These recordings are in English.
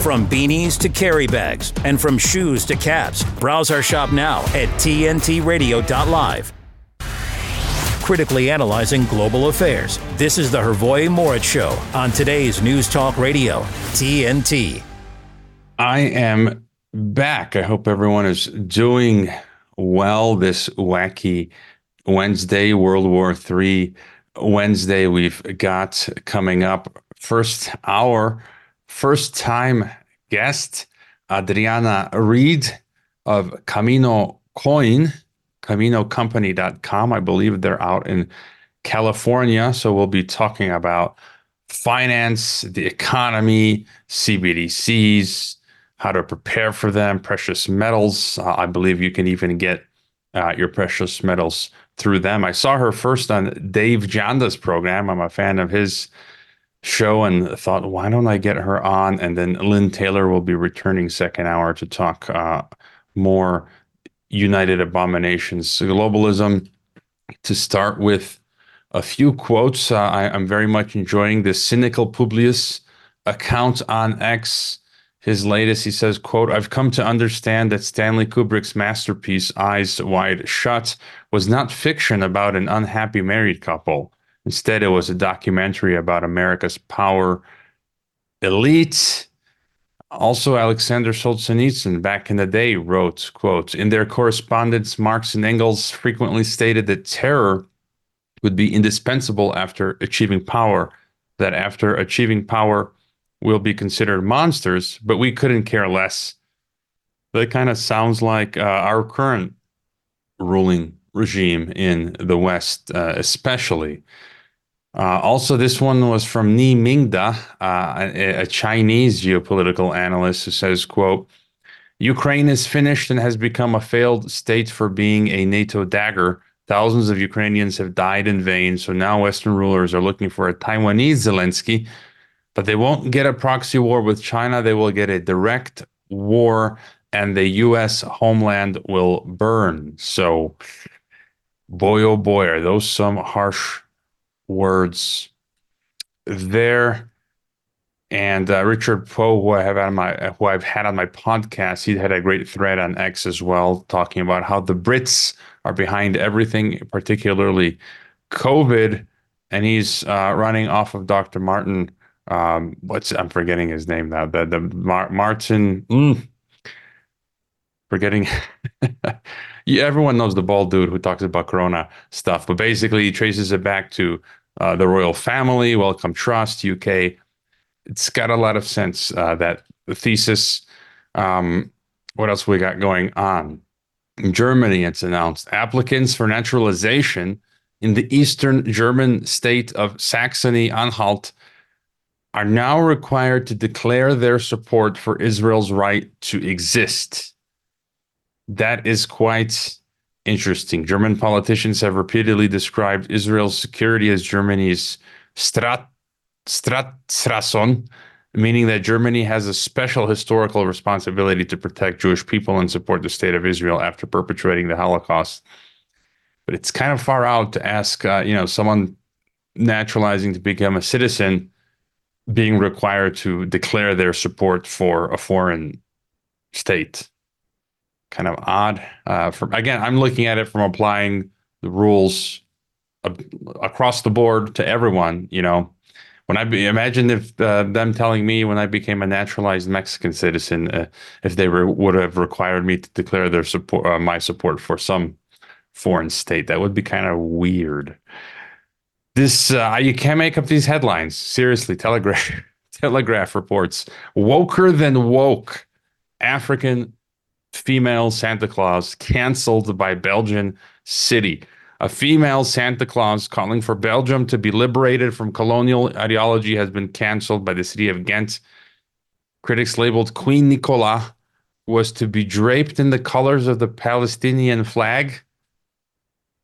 From beanies to carry bags, and from shoes to caps, browse our shop now at tntradio.live. Critically analyzing global affairs, this is the Hrvoje Morić Show on today's News Talk Radio, TNT. I am back. I hope everyone is doing well this wacky Wednesday, World War III Wednesday. We've got coming up first hour first time guest, Adriana Reed of Camino Coin, CaminoCompany.com. I believe they're out in California. So we'll be talking about finance, the economy, CBDCs, how to prepare for them, precious metals. Uh, I believe you can even get uh, your precious metals through them. I saw her first on Dave Janda's program. I'm a fan of his show and thought, why don't I get her on? And then Lynn Taylor will be returning second hour to talk uh, more United Abominations globalism. To start with a few quotes, uh, I, am very much enjoying the cynical Publius account on X. His latest, he says, quote, I've come to understand that Stanley Kubrick's masterpiece, Eyes Wide Shut, was not fiction about an unhappy married couple. Instead, it was a documentary about America's power elite. Also, Alexander Solzhenitsyn back in the day wrote, quote, in their correspondence, Marx and Engels frequently stated that terror would be indispensable after achieving power, that after achieving power, we'll be considered monsters, but we couldn't care less. That kind of sounds like uh, our current ruling regime in the West, uh, especially. Uh, also, this one was from Ni Mingda, uh, a, a, Chinese geopolitical analyst who says, quote, Ukraine is finished and has become a failed state for being a NATO dagger. Thousands of Ukrainians have died in vain. So now Western rulers are looking for a Taiwanese Zelensky, but they won't get a proxy war with China. They will get a direct war, and the U.S. homeland will burn. So, boy, oh boy, are those some harsh words there. And uh, Richard Poe, who I have on my who I've had on my podcast, he had a great thread on X as well, talking about how the Brits are behind everything, particularly COVID. And he's uh, running off of Dr. Martin. Um, what's I'm forgetting his name now. The the Mar- Martin. Mm, forgetting. yeah, everyone knows the bald dude who talks about Corona stuff, but basically he traces it back to uh, the royal family, Wellcome Trust, UK. It's got a lot of sense, uh, that thesis. Um, what else we got going on? In Germany, it's announced applicants for naturalization in the eastern German state of Saxony Anhalt are now required to declare their support for Israel's right to exist. That is quite interesting. German politicians have repeatedly described Israel's security as Germany's Strat Staatsräson, meaning that Germany has a special historical responsibility to protect Jewish people and support the state of Israel after perpetrating the Holocaust. But it's kind of far out to ask, uh, you know, someone naturalizing to become a citizen being required to declare their support for a foreign state kind of odd. Uh, from again, I'm looking at it from applying the rules across the board to everyone. You know, when I be, imagine if uh, them telling me when I became a naturalized Mexican citizen, uh, if they were, would have required me to declare their support, uh, my support for some foreign state, that would be kind of weird. This uh, you can't make up these headlines. Seriously, Telegraph Telegraph reports woker than woke African female Santa Claus canceled by Belgian city. A female Santa Claus calling for Belgium to be liberated from colonial ideology has been canceled by the city of Ghent. Critics labeled Queen Nicola was to be draped in the colors of the Palestinian flag.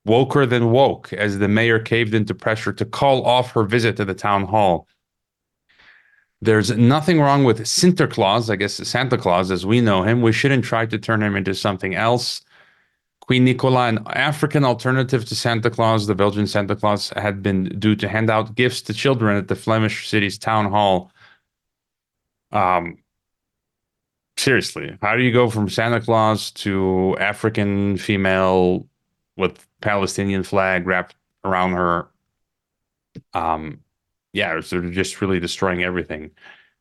Woker than woke, as the mayor caved into pressure to call off her visit to the town hall. There's nothing wrong with Sinterklaas, I guess Santa Claus as we know him. We shouldn't try to turn him into something else. Queen Nicola, an African alternative to Santa Claus, the Belgian Santa Claus, had been due to hand out gifts to children at the Flemish city's town hall. Um, seriously, how do you go from Santa Claus to African female with Palestinian flag wrapped around her? Um, yeah, they're just really destroying everything.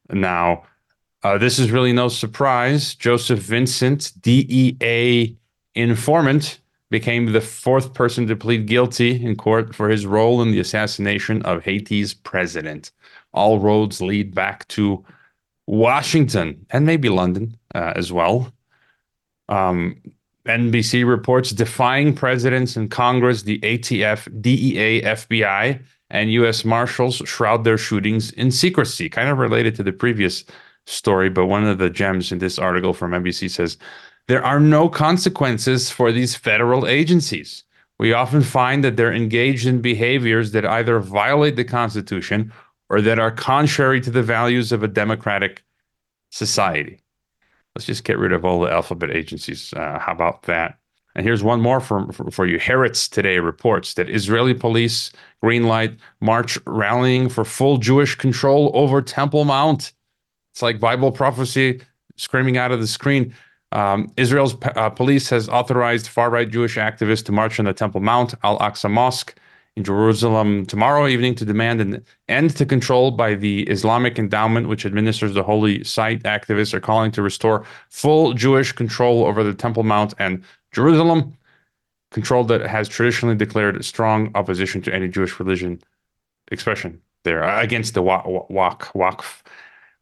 Now, uh, this is really no surprise. Joseph Vincent, DEA informant, became the fourth person to plead guilty in court for his role in the assassination of Haiti's president. All roads lead back to Washington and maybe London uh, as well. Um, NBC reports defying presidents and Congress, the ATF, DEA, FBI, and U.S. Marshals shroud their shootings in secrecy. Kind of related to the previous story, but one of the gems in this article from NBC says there are no consequences for these federal agencies. We often find that they're engaged in behaviors that either violate the Constitution or that are contrary to the values of a democratic society. Let's just get rid of all the alphabet agencies. Uh, how about that? And here's one more for, for, for you. Haaretz today reports that Israeli police greenlight march rallying for full Jewish control over Temple Mount. It's like Bible prophecy screaming out of the screen. Um, Israel's uh, police has authorized far right Jewish activists to march on the Temple Mount, Al Aqsa Mosque in Jerusalem tomorrow evening to demand an end to control by the Islamic Endowment, which administers the holy site. Activists are calling to restore full Jewish control over the Temple Mount and Jerusalem, control that has traditionally declared strong opposition to any Jewish religion expression there against the Waqf. Waqf.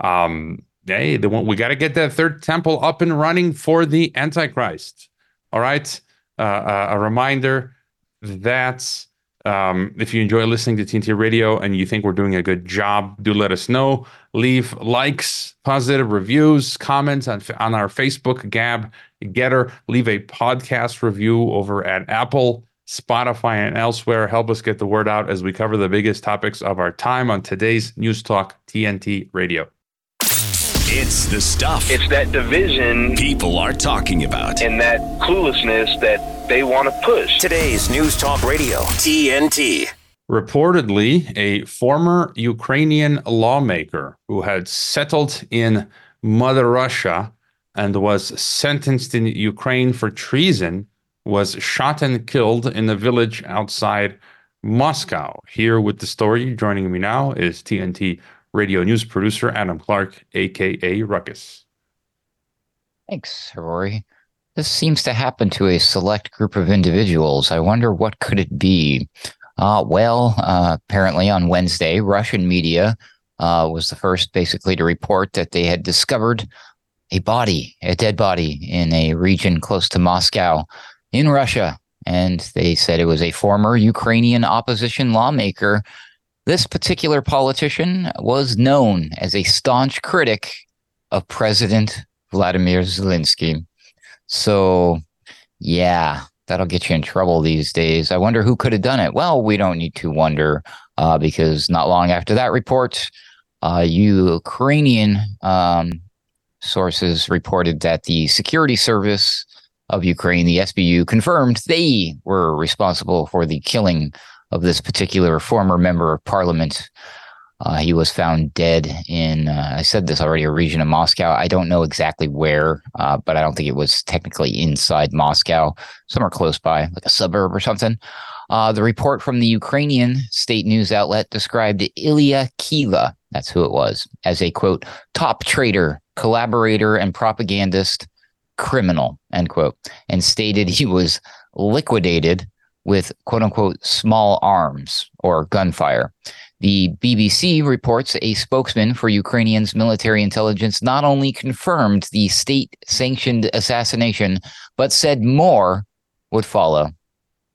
Um, hey, the one we got to get that third temple up and running for the Antichrist. All right, uh, uh, a reminder that um, if you enjoy listening to TNT Radio and you think we're doing a good job, do let us know. Leave likes, positive reviews, comments on on our Facebook Gab Gettr. Leave a podcast review over at Apple. Spotify and elsewhere. Help us get the word out as we cover the biggest topics of our time on today's News Talk TNT Radio. It's the stuff. It's that division people are talking about. And that cluelessness that they want to push. Today's News Talk Radio, TNT. Reportedly, a former Ukrainian lawmaker who had settled in Mother Russia and was sentenced in Ukraine for treason was shot and killed in a village outside Moscow. Here with the story, joining me now is TNT radio news producer Adam Clark, aka Ruckus. Thanks, Rory. This seems to happen to a select group of individuals. I wonder what could it be? Uh, well, uh, apparently on Wednesday, Russian media uh, was the first basically to report that they had discovered a body, a dead body in a region close to Moscow in Russia. And they said it was a former Ukrainian opposition lawmaker this particular politician was known as a staunch critic of President Vladimir Zelensky. So, yeah, that'll get you in trouble these days. I wonder who could have done it. Well, we don't need to wonder uh, because not long after that report, uh, Ukrainian um, sources reported that the security service of Ukraine, the SBU, confirmed they were responsible for the killing of this particular former member of parliament. Uh, he was found dead in, uh, I said this already, a region of Moscow. I don't know exactly where, uh, but I don't think it was technically inside Moscow, somewhere close by, like a suburb or something. Uh, the report from the Ukrainian state news outlet described Ilya Kiva, that's who it was, as a quote, top traitor, collaborator, and propagandist criminal, end quote, and stated he was liquidated with quote unquote small arms or gunfire. The BBC reports a spokesman for Ukrainian's military intelligence not only confirmed the state sanctioned assassination, but said more would follow.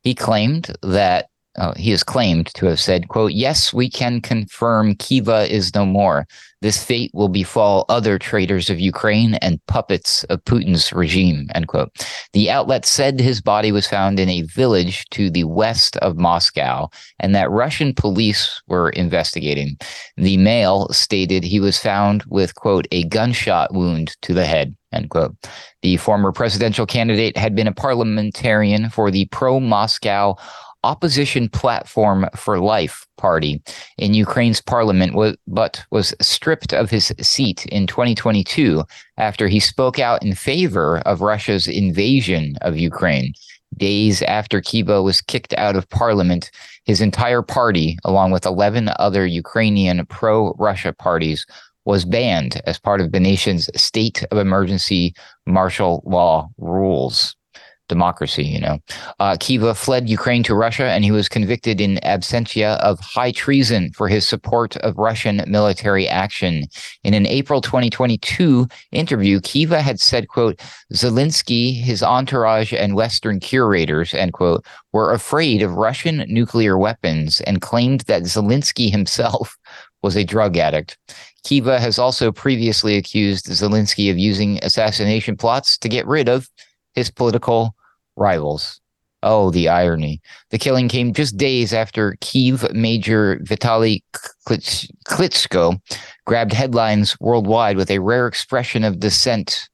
He claimed that uh, he is claimed to have said, quote, yes, we can confirm Kiva is no more. This fate will befall other traitors of Ukraine and puppets of Putin's regime, end quote. The outlet said his body was found in a village to the west of Moscow and that Russian police were investigating. The Mail stated he was found with, quote, a gunshot wound to the head. End quote. The former presidential candidate had been a parliamentarian for the pro Moscow opposition platform for life party in Ukraine's parliament, was, but was stripped of his seat in 2022 after he spoke out in favor of Russia's invasion of Ukraine. Days after Kiva was kicked out of parliament, his entire party, along with 11 other Ukrainian pro Russia parties, was banned as part of the nation's state of emergency martial law rules democracy, you know. Uh, Kiva fled Ukraine to Russia and he was convicted in absentia of high treason for his support of Russian military action. In an April 2022 interview, Kiva had said, quote, Zelensky, his entourage, and Western curators, end quote, were afraid of Russian nuclear weapons and claimed that Zelensky himself was a drug addict. Kiva has also previously accused Zelensky of using assassination plots to get rid of his political rivals. Oh, the irony. The killing came just days after Kiev Major Vitaly Klitschko grabbed headlines worldwide with a rare expression of dissent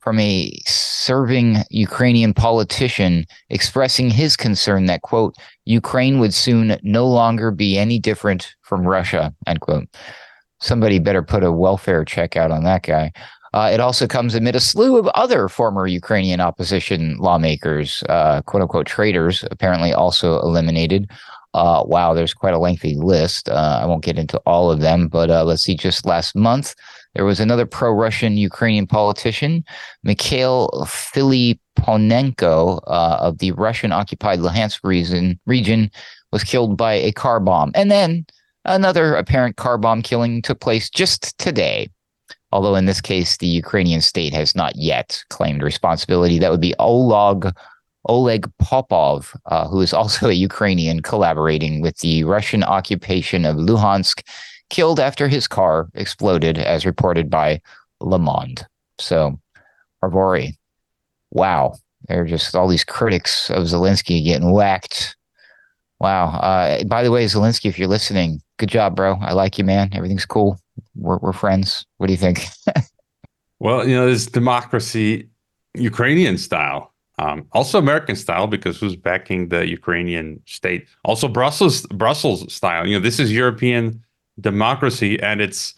from a serving Ukrainian politician expressing his concern that, quote, Ukraine would soon no longer be any different from Russia, end quote. Somebody better put a welfare check out on that guy. Uh, it also comes amid a slew of other former Ukrainian opposition lawmakers, uh, quote unquote traitors, apparently also eliminated. Uh, wow, there's quite a lengthy list. Uh, I won't get into all of them, but uh, let's see. Just last month, there was another pro Russian Ukrainian politician, Mikhail Filiponenko uh, of the Russian occupied Luhansk region, region, was killed by a car bomb. And then another apparent car bomb killing took place just today although in this case the Ukrainian state has not yet claimed responsibility. That would be Oleg Oleg Popov, uh, who is also a Ukrainian collaborating with the Russian occupation of Luhansk, killed after his car exploded, as reported by Le Monde. So, Hrvoje, wow, there are just all these critics of Zelensky getting whacked. Wow. Uh, by the way, Zelensky, if you're listening, good job, bro. I like you, man. Everything's cool we're, we're friends. What do you think? well, you know, this democracy, Ukrainian style, um, also American style because who's backing the Ukrainian state? Also Brussels Brussels style. You know, this is European democracy at its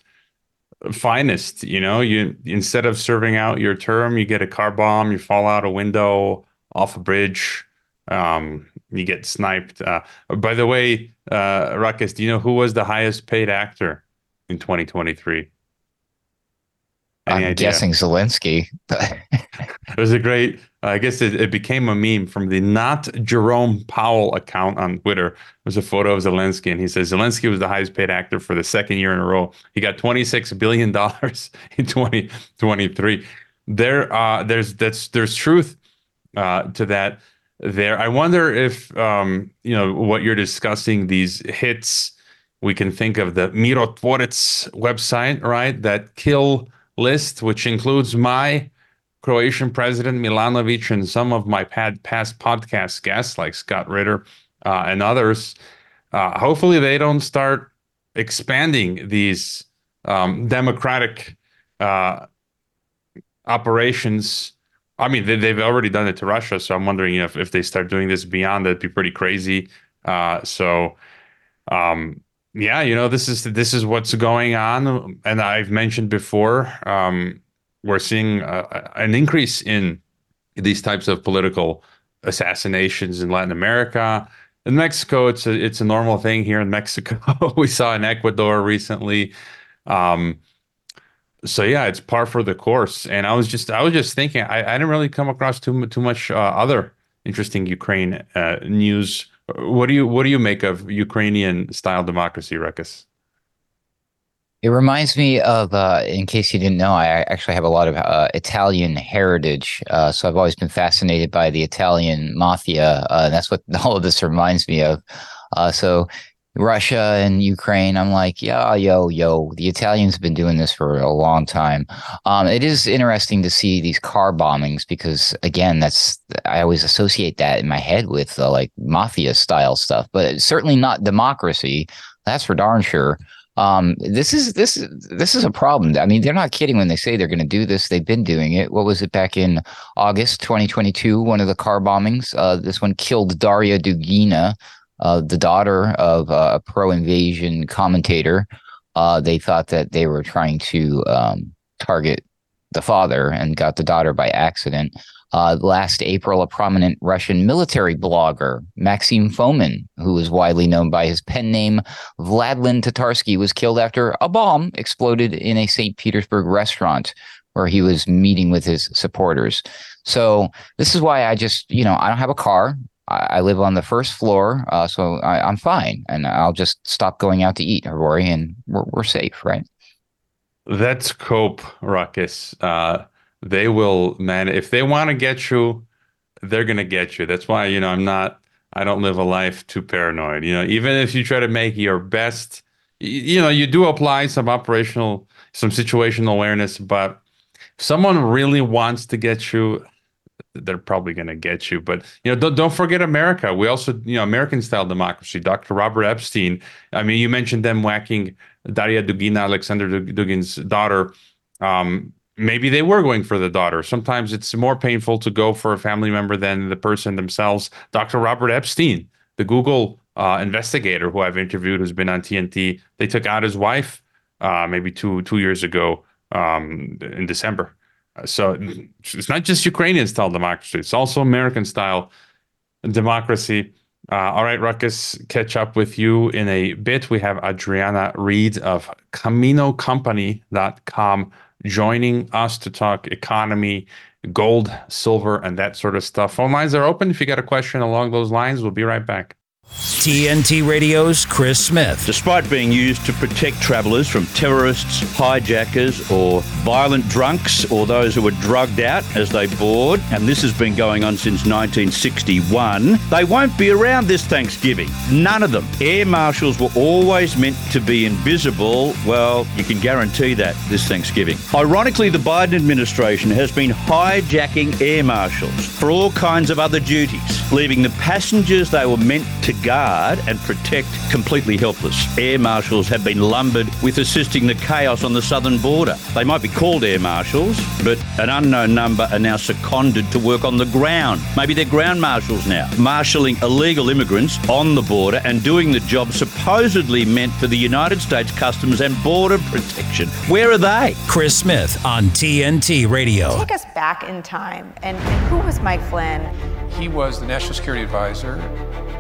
finest. You know, you instead of serving out your term, you get a car bomb, you fall out a window off a bridge. Um, you get sniped. Uh, by the way, uh, Ruckus, do you know who was the highest paid actor in 2023? Any I'm idea? guessing Zelensky. it was a great. I guess it, it, became a meme from the not Jerome Powell account on Twitter. It was a photo of Zelensky, and he says Zelensky was the highest paid actor for the second year in a row. He got 26 billion dollars in 2023. There, uh, there's that's there's truth uh, to that. There, I wonder if um, you know what you're discussing these hits we can think of the Mirotvorets website, right? That kill list, which includes my Croatian president Milanovic and some of my past podcast guests like Scott Ritter uh, and others. Uh, hopefully, they don't start expanding these um, democratic uh, operations. I mean, they, have already done it to Russia, so I'm wondering you if, if they start doing this beyond, that'd be pretty crazy. Uh, so, um, yeah, you know, this is this is what's going on, and I've mentioned before, um, we're seeing uh, an increase in these types of political assassinations in Latin America. In Mexico, it's a it's a normal thing here in Mexico. we saw in Ecuador recently. Um, so yeah, it's par for the course. And I was just I was just thinking I, I didn't really come across too too much uh, other interesting Ukraine uh, news what do you what do you make of Ukrainian style democracy, Ruckus? It reminds me of, uh, in case you didn't know, I actually have a lot of uh, Italian heritage. Uh, so I've always been fascinated by the Italian mafia. Uh, and that's what all of this reminds me of. Uh, so Russia and Ukraine. I'm like, yeah, yo, yo. The Italians have been doing this for a long time. Um, it is interesting to see these car bombings because, again, that's I always associate that in my head with uh, like mafia style stuff, but certainly not democracy. That's for darn sure. Um, this is this is this is a problem. I mean, they're not kidding when they say they're going to do this. They've been doing it. What was it back in August 2022? One of the car bombings. Uh, this one killed Daria Dugina, uh, the daughter of uh, a pro-invasion commentator. Uh, they thought that they were trying to um, target the father and got the daughter by accident. Uh, last April, a prominent Russian military blogger, Maxim Fomin, who is widely known by his pen name Vladlen Tatarsky, was killed after a bomb exploded in a St. Petersburg restaurant where he was meeting with his supporters. So this is why I just, you know, I don't have a car. I, I live on the first floor, uh, so I, am fine, and I'll just stop going out to eat, Rory, and we're, we're safe, right? Let's cope, Ruckus. Uh, they will man if they want to get you they're going to get you that's why you know i'm not i don't live a life too paranoid you know even if you try to make your best you know you do apply some operational some situational awareness but someone really wants to get you they're probably going to get you but you know don't, don't forget america we also you know american style democracy dr robert epstein i mean you mentioned them whacking daria dugina alexander dugin's daughter um, maybe they were going for the daughter. Sometimes it's more painful to go for a family member than the person themselves. Dr. Robert Epstein, the Google uh, investigator who I've interviewed, who's been on TNT, they took out his wife uh, maybe two two years ago um, in December. So it's not just Ukrainian style democracy; it's also American style democracy. Uh, all right, Ruckus, catch up with you in a bit. We have Adriana Reed of CaminoCompany.com joining us to talk economy, gold, silver, and that sort of stuff. Phone lines are open. If you got a question along those lines, we'll be right back. TNT Radio's Chris Smith. Despite being used to protect travelers from terrorists, hijackers, or violent drunks, or those who were drugged out as they board, and this has been going on since 1961, they won't be around this Thanksgiving. None of them. Air marshals were always meant to be invisible. Well, you can guarantee that this Thanksgiving. Ironically, the Biden administration has been hijacking air marshals for all kinds of other duties, leaving the passengers they were meant to guard and protect completely helpless. Air marshals have been lumbered with assisting the chaos on the southern border. They might be called air marshals, but an unknown number are now seconded to work on the ground. Maybe they're ground marshals now, marshalling illegal immigrants on the border and doing the job supposedly meant for the United States Customs and Border Protection. Where are they? Chris Smith on TNT Radio. Take us back in time. And, and who was Mike Flynn? He was the National Security Advisor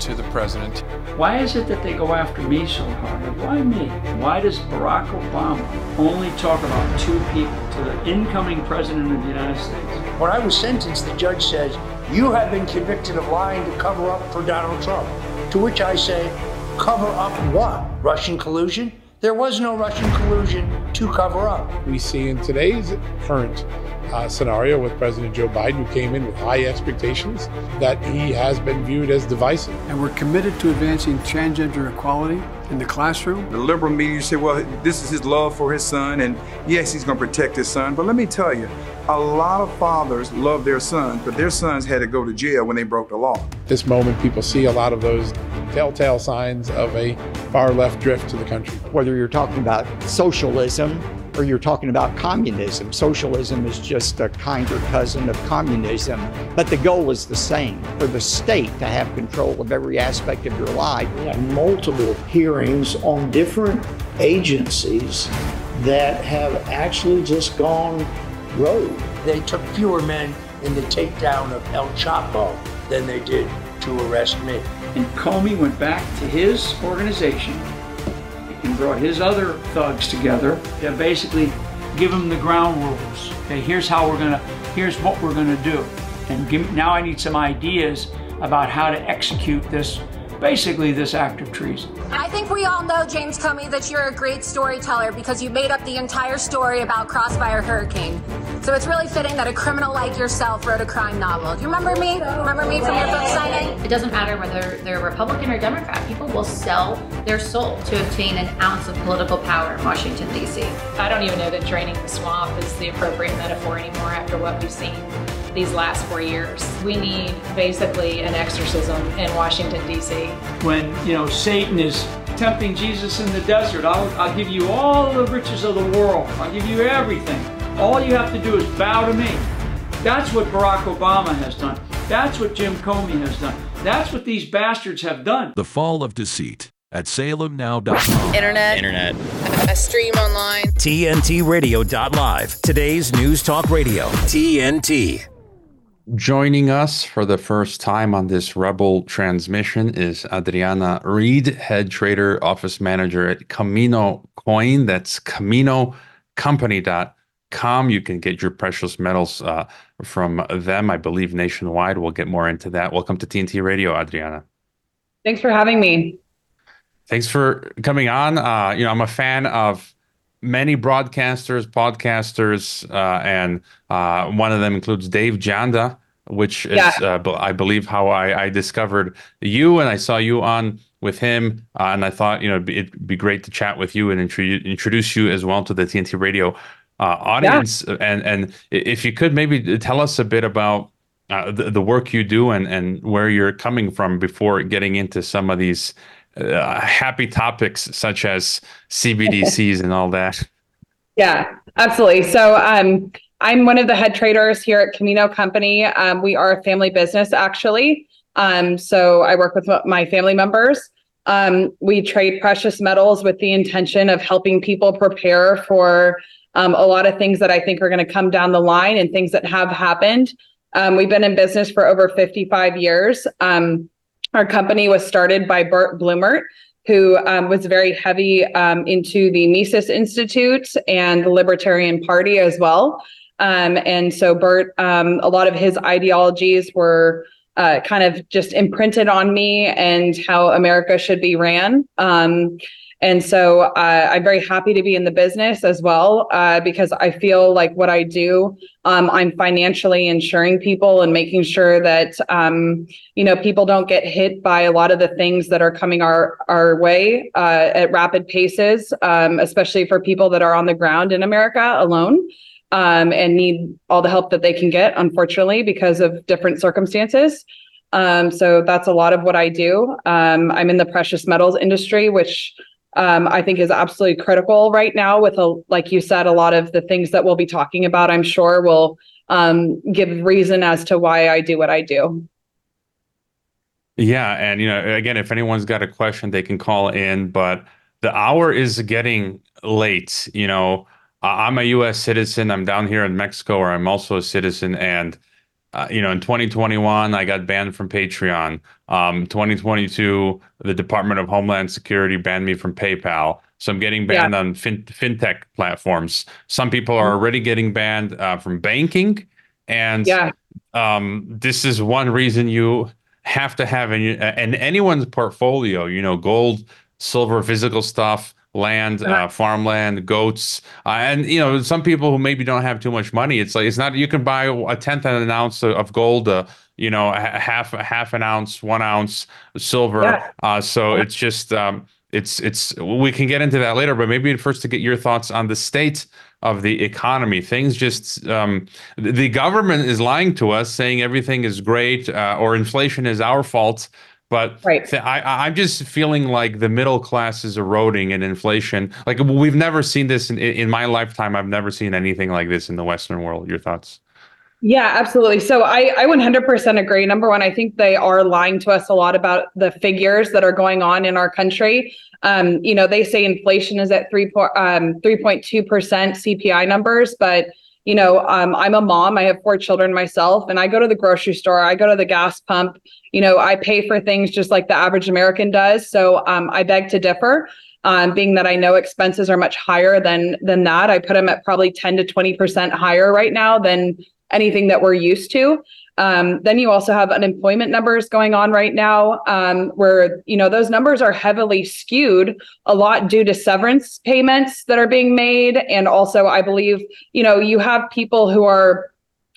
to the president. Why is it that they go after me so hard? Why me? Why does Barack Obama only talk about two people to the incoming president of the United States? When I was sentenced, the judge says, You have been convicted of lying to cover up for Donald Trump. To which I say, Cover up what? Russian collusion? There was no Russian collusion to cover up. We see in today's current uh, scenario with President Joe Biden, who came in with high expectations, that he has been viewed as divisive. And we're committed to advancing transgender equality in the classroom. The liberal media say, well, this is his love for his son, and yes, he's going to protect his son. But let me tell you, a lot of fathers love their sons, but their sons had to go to jail when they broke the law. This moment, people see a lot of those telltale signs of a far left drift to the country. Whether you're talking about socialism or you're talking about communism. Socialism is just a kinder cousin of communism, but the goal is the same for the state to have control of every aspect of your life. We have multiple hearings on different agencies that have actually just gone rogue. They took fewer men in the takedown of El Chapo than they did to arrest me. And Comey went back to his organization brought his other thugs together to basically give them the ground rules. Okay, here's how we're gonna, here's what we're gonna do. And give, now I need some ideas about how to execute this basically this act of treason. I think we all know, James Comey, that you're a great storyteller because you made up the entire story about Crossfire Hurricane. So it's really fitting that a criminal like yourself wrote a crime novel. Do you remember me? Remember me from your book signing? It doesn't matter whether they're Republican or Democrat. People will sell their soul to obtain an ounce of political power in Washington, D.C. I don't even know that draining the swamp is the appropriate metaphor anymore after what we've seen these last four years. We need basically an exorcism in Washington, D.C. When, you know, Satan is tempting Jesus in the desert. I'll, I'll give you all the riches of the world. I'll give you everything. All you have to do is bow to me. That's what Barack Obama has done. That's what Jim Comey has done. That's what these bastards have done. The Fall of Deceit at salemnow.com. Internet. Internet. A stream online. TNTRadio.live. Today's News Talk Radio. TNT. Joining us for the first time on this Rebel transmission is Adriana Reed, head trader, office manager at Camino Coin. That's CaminoCompany.com. You can get your precious metals uh, from them, I believe, nationwide. We'll get more into that. Welcome to TNT Radio, Adriana. Thanks for having me. Thanks for coming on. Uh, you know, I'm a fan of many broadcasters, podcasters, uh, and uh, one of them includes Dave Janda, which is, Yeah. uh, I believe, how I, I discovered you, and I saw you on with him, uh, and I thought, you know, it'd be, it'd be great to chat with you and intro- introduce you as well to the TNT Radio uh, audience. And and if you could maybe tell us a bit about uh, the, the work you do and and where you're coming from before getting into some of these uh, happy topics such as CBDCs and all that. Yeah, absolutely. So um, I'm one of the head traders here at Camino Company. Um, we are a family business, actually. Um, so I work with my family members. Um, we trade precious metals with the intention of helping people prepare for um, a lot of things that I think are going to come down the line and things that have happened. Um, we've been in business for over 55 years. Um, our company was started by Burt Blumert, who um, was very heavy um, into the Mises Institute and the Libertarian Party as well. Um, and so Burt, a lot of his ideologies were uh, kind of just imprinted on me and how America should be ran. And so uh, I'm very happy to be in the business as well uh, because I feel like what I do, um, I'm financially insuring people and making sure that um, you know people don't get hit by a lot of the things that are coming our our way uh, at rapid paces, um, especially for people that are on the ground in America alone. Um, and need all the help that they can get, unfortunately, because of different circumstances. Um, so that's a lot of what I do. Um, I'm in the precious metals industry, which um, I think is absolutely critical right now. With a like you said, a lot of the things that we'll be talking about, I'm sure will um, give reason as to why I do what I do. Yeah, and you know, again, if anyone's got a question, they can call in. But the hour is getting late. You know, I'm a U.S. citizen. I'm down here in Mexico, where I'm also a citizen, and uh, you know, in 2021, I got banned from Patreon. Um, 2022, the Department of Homeland Security banned me from PayPal. So I'm getting banned on fin- fintech platforms. Some people are already getting banned uh, from banking, and Yeah. um, this is one reason you have to have in, in anyone's portfolio. You know, gold, silver, physical stuff, land, uh, farmland, goats, uh, and you know, some people who maybe don't have too much money. It's like it's not. You can buy a tenth of an ounce of, gold. Uh, you know, a half half an ounce, one ounce silver. Yeah. Uh, so it's just um, it's it's we can get into that later, but maybe first to get your thoughts on the state of the economy. Things just um, the the government is lying to us, saying everything is great uh, or inflation is our fault. But th- I, I- I'm just feeling like the middle class is eroding and inflation. Like we've never seen this in, in my lifetime. I've never seen anything like this in the Western world. Your thoughts? Yeah, absolutely. So I, I 100% agree. Number one, I think they are lying to us a lot about the figures that are going on in our country. Um, you know, they say inflation is at three po- um, 3.2% CPI numbers, but you know, um, I'm a mom. I have four children myself, and I go to the grocery store. I go to the gas pump. You know, I pay for things just like the average American does. So um, I beg to differ. Um, being that I know expenses are much higher than than that, I put them at probably 10 to 20 percent higher right now than anything that we're used to. Um, then you also have unemployment numbers going on right now, um, where you know those numbers are heavily skewed, a lot due to severance payments that are being made, and also I believe you know you have people who are,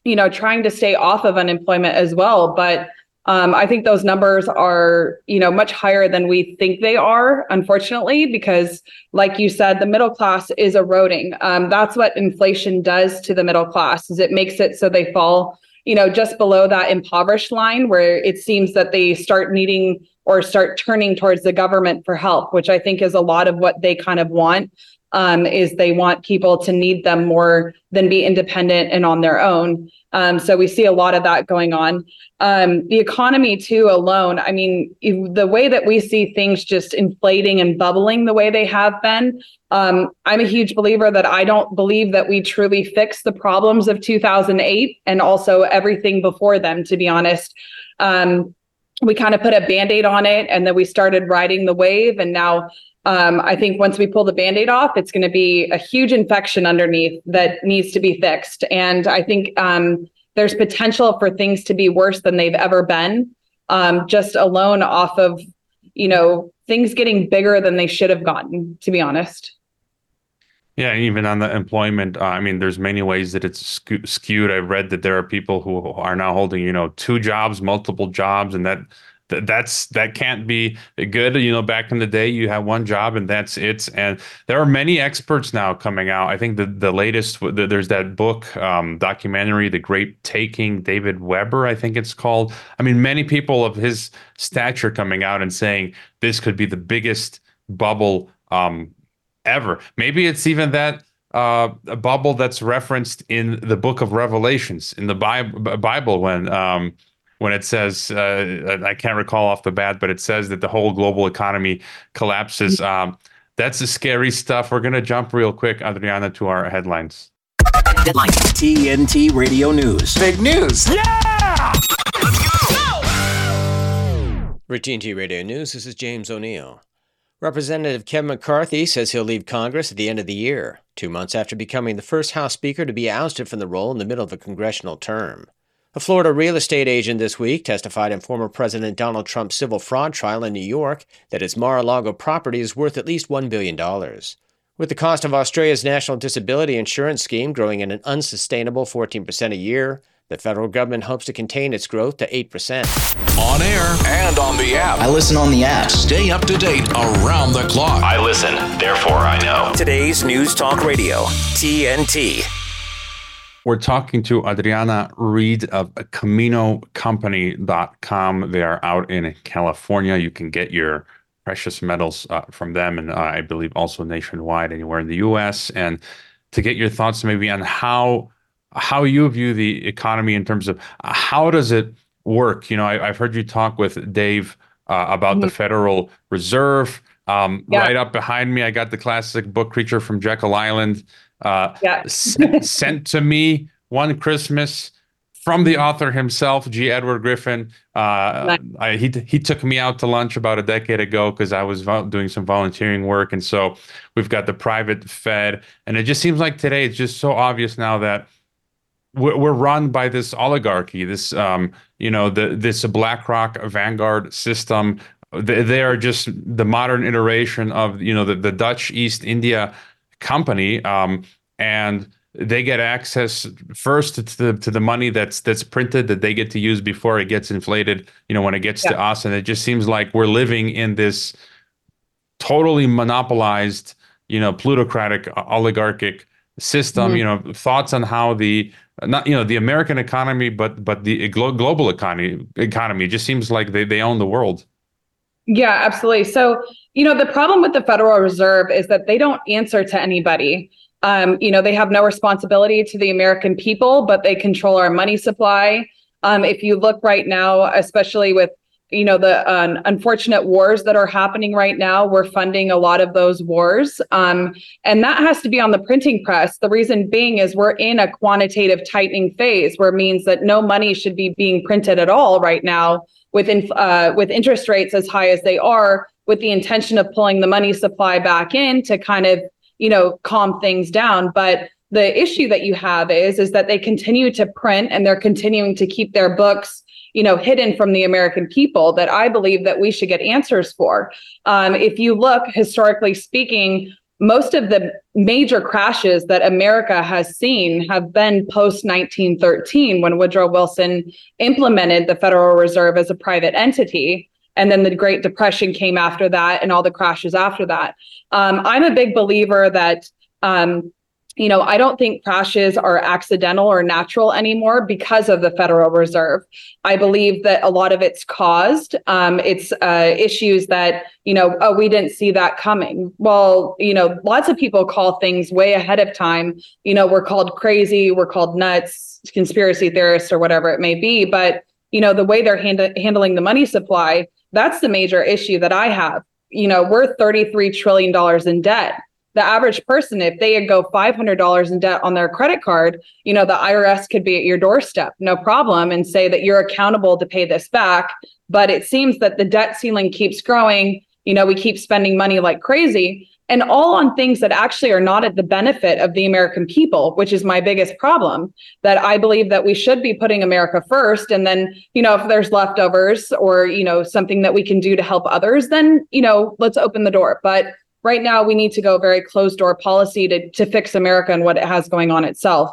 you know, trying to stay off of unemployment as well, but. Um, I think those numbers are, you know, much higher than we think they are, unfortunately, because, like you said, the middle class is eroding. Um, that's what inflation does to the middle class. Is it makes it so they fall you know, just below that impoverished line where it seems that they start needing or start turning towards the government for help, which I think is a lot of what they kind of want. Um, is they want people to need them more than be independent and on their own. Um, so we see a lot of that going on. Um, the economy too alone. I mean, the way that we see things just inflating and bubbling the way they have been. Um, I'm a huge believer that I don't believe that we truly fixed the problems of 2008 and also everything before them. To be honest. Um, we kind of put a band-aid on it and then we started riding the wave and now um, i think once we pull the band-aid off it's going to be a huge infection underneath that needs to be fixed and i think um, there's potential for things to be worse than they've ever been um, just alone off of you know things getting bigger than they should have gotten to be honest yeah, even on the employment, uh, I mean, there's many ways that it's skewed. I've read that there are people who are now holding, you know, two jobs, multiple jobs, and that, that that's that can't be good. You know, back in the day, you had one job and that's it. And there are many experts now coming out. I think the the latest there's that book um, documentary, The Great Taking, David Weber, I think it's called. I mean, many people of his stature coming out and saying this could be the biggest bubble um, ever. Maybe it's even that uh, a bubble that's referenced in the book of Revelations in the Bible when um, when it says uh, I can't recall off the bat, but it says that the whole global economy collapses. Um, that's the scary stuff. We're gonna jump real quick, Adriana, to our headlines. Headline TNT Radio News. Big news. Yeah. For TNT Radio News, this is James O'Neill. Representative Kevin McCarthy says he'll leave Congress at the end of the year, two months after becoming the first House Speaker to be ousted from the role in the middle of a congressional term. A Florida real estate agent this week testified in former President Donald Trump's civil fraud trial in New York that his Mar a Lago property is worth at least $1 billion. With the cost of Australia's national disability insurance scheme growing at an unsustainable 14% a year, the federal government hopes to contain its growth to 8%. On air and on the app. I listen on the app. Stay up to date around the clock. I listen, therefore I know. Today's News Talk Radio, TNT. We're talking to Adriana Reed of CaminoCompany.com. They are out in California. You can get your precious metals uh, from them, and uh, I believe also nationwide, anywhere in the U.S. And to get your thoughts maybe on how how you view the economy in terms of uh, how does it work? You know, I, have heard you talk with Dave uh, about mm-hmm. the Federal Reserve. Um, yeah. Right up behind me, I got the classic book Creature from Jekyll Island uh, yeah. sent, sent to me one Christmas from the author himself, G. Edward Griffin. Uh. I, he he took me out to lunch about a decade ago because I was vo- doing some volunteering work, and so we've got the private Fed, and it just seems like today it's just so obvious now that we're, we're run by this oligarchy, this um, you know, the this BlackRock Vanguard system. They, they are just the modern iteration of you know the, the Dutch East India Company, um, and they get access first to the to the money that's that's printed that they get to use before it gets inflated. You know, when it gets yeah. to us, and it just seems like we're living in this totally monopolized, you know, plutocratic oligarchic system. Mm-hmm. You know, thoughts on how the not you know the American economy, but but the glo- global economy economy just seems like they they own the world. Yeah, absolutely. So you know the problem with the Federal Reserve is that they don't answer to anybody. Um, you know they have no responsibility to the American people, but they control our money supply. Um, if you look right now, especially with you know the uh, unfortunate wars that are happening right now we're funding a lot of those wars um, and that has to be on the printing press the reason being is we're in a quantitative tightening phase where it means that no money should be being printed at all right now with inf- uh, with interest rates as high as they are with the intention of pulling the money supply back in to kind of you know calm things down. But the issue that you have is is that they continue to print and they're continuing to keep their books you know hidden from the american people that i believe that we should get answers for. Um, if you look historically speaking most of the major crashes that america has seen have been post 1913 when woodrow wilson implemented the federal reserve as a private entity and then the great depression came after that and all the crashes after that. Um, i'm a big believer that um, you know, I don't think crashes are accidental or natural anymore because of the Federal Reserve. I believe that a lot of it's caused. Um, it's uh, issues that, you know, oh, we didn't see that coming. Well, you know, lots of people call things way ahead of time. You know, we're called crazy, we're called nuts, conspiracy theorists, or whatever it may be. But, you know, the way they're hand- handling the money supply, that's the major issue that I have. You know, we're $33 trillion in debt the average person, if they go $500 in debt on their credit card, you know, the IRS could be at your doorstep, no problem, and say that you're accountable to pay this back. But it seems that the debt ceiling keeps growing. You know, we keep spending money like crazy and all on things that actually are not at the benefit of the American people, which is my biggest problem. That I believe that we should be putting America first. And then, you know, if there's leftovers or, you know, something that we can do to help others, then, you know, let's open the door. But right now we need to go very closed door policy to, to fix America and what it has going on itself.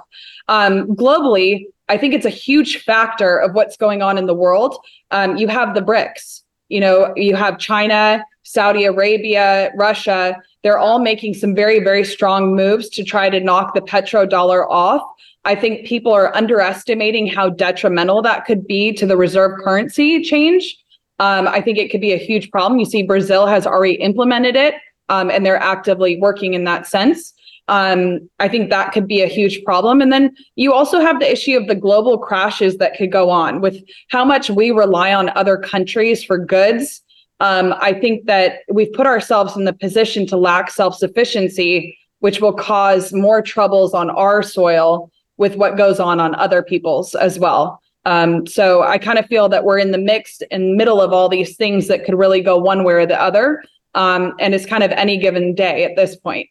Um, globally, I think it's a huge factor of what's going on in the world. Um, you have the BRICS, you know, you have China, Saudi Arabia, Russia. They're all making some very, very strong moves to try to knock the petrodollar off. I think people are underestimating how detrimental that could be to the reserve currency change. Um, I think it could be a huge problem. You see, Brazil has already implemented it um, and they're actively working in that sense. Um, I think that could be a huge problem. And then you also have the issue of the global crashes that could go on with how much we rely on other countries for goods. Um, I think that we've put ourselves in the position to lack self sufficiency, which will cause more troubles on our soil with what goes on on other people's as well. Um, so I kind of feel that we're in the mixed and middle of all these things that could really go one way or the other um, and it's kind of any given day at this point.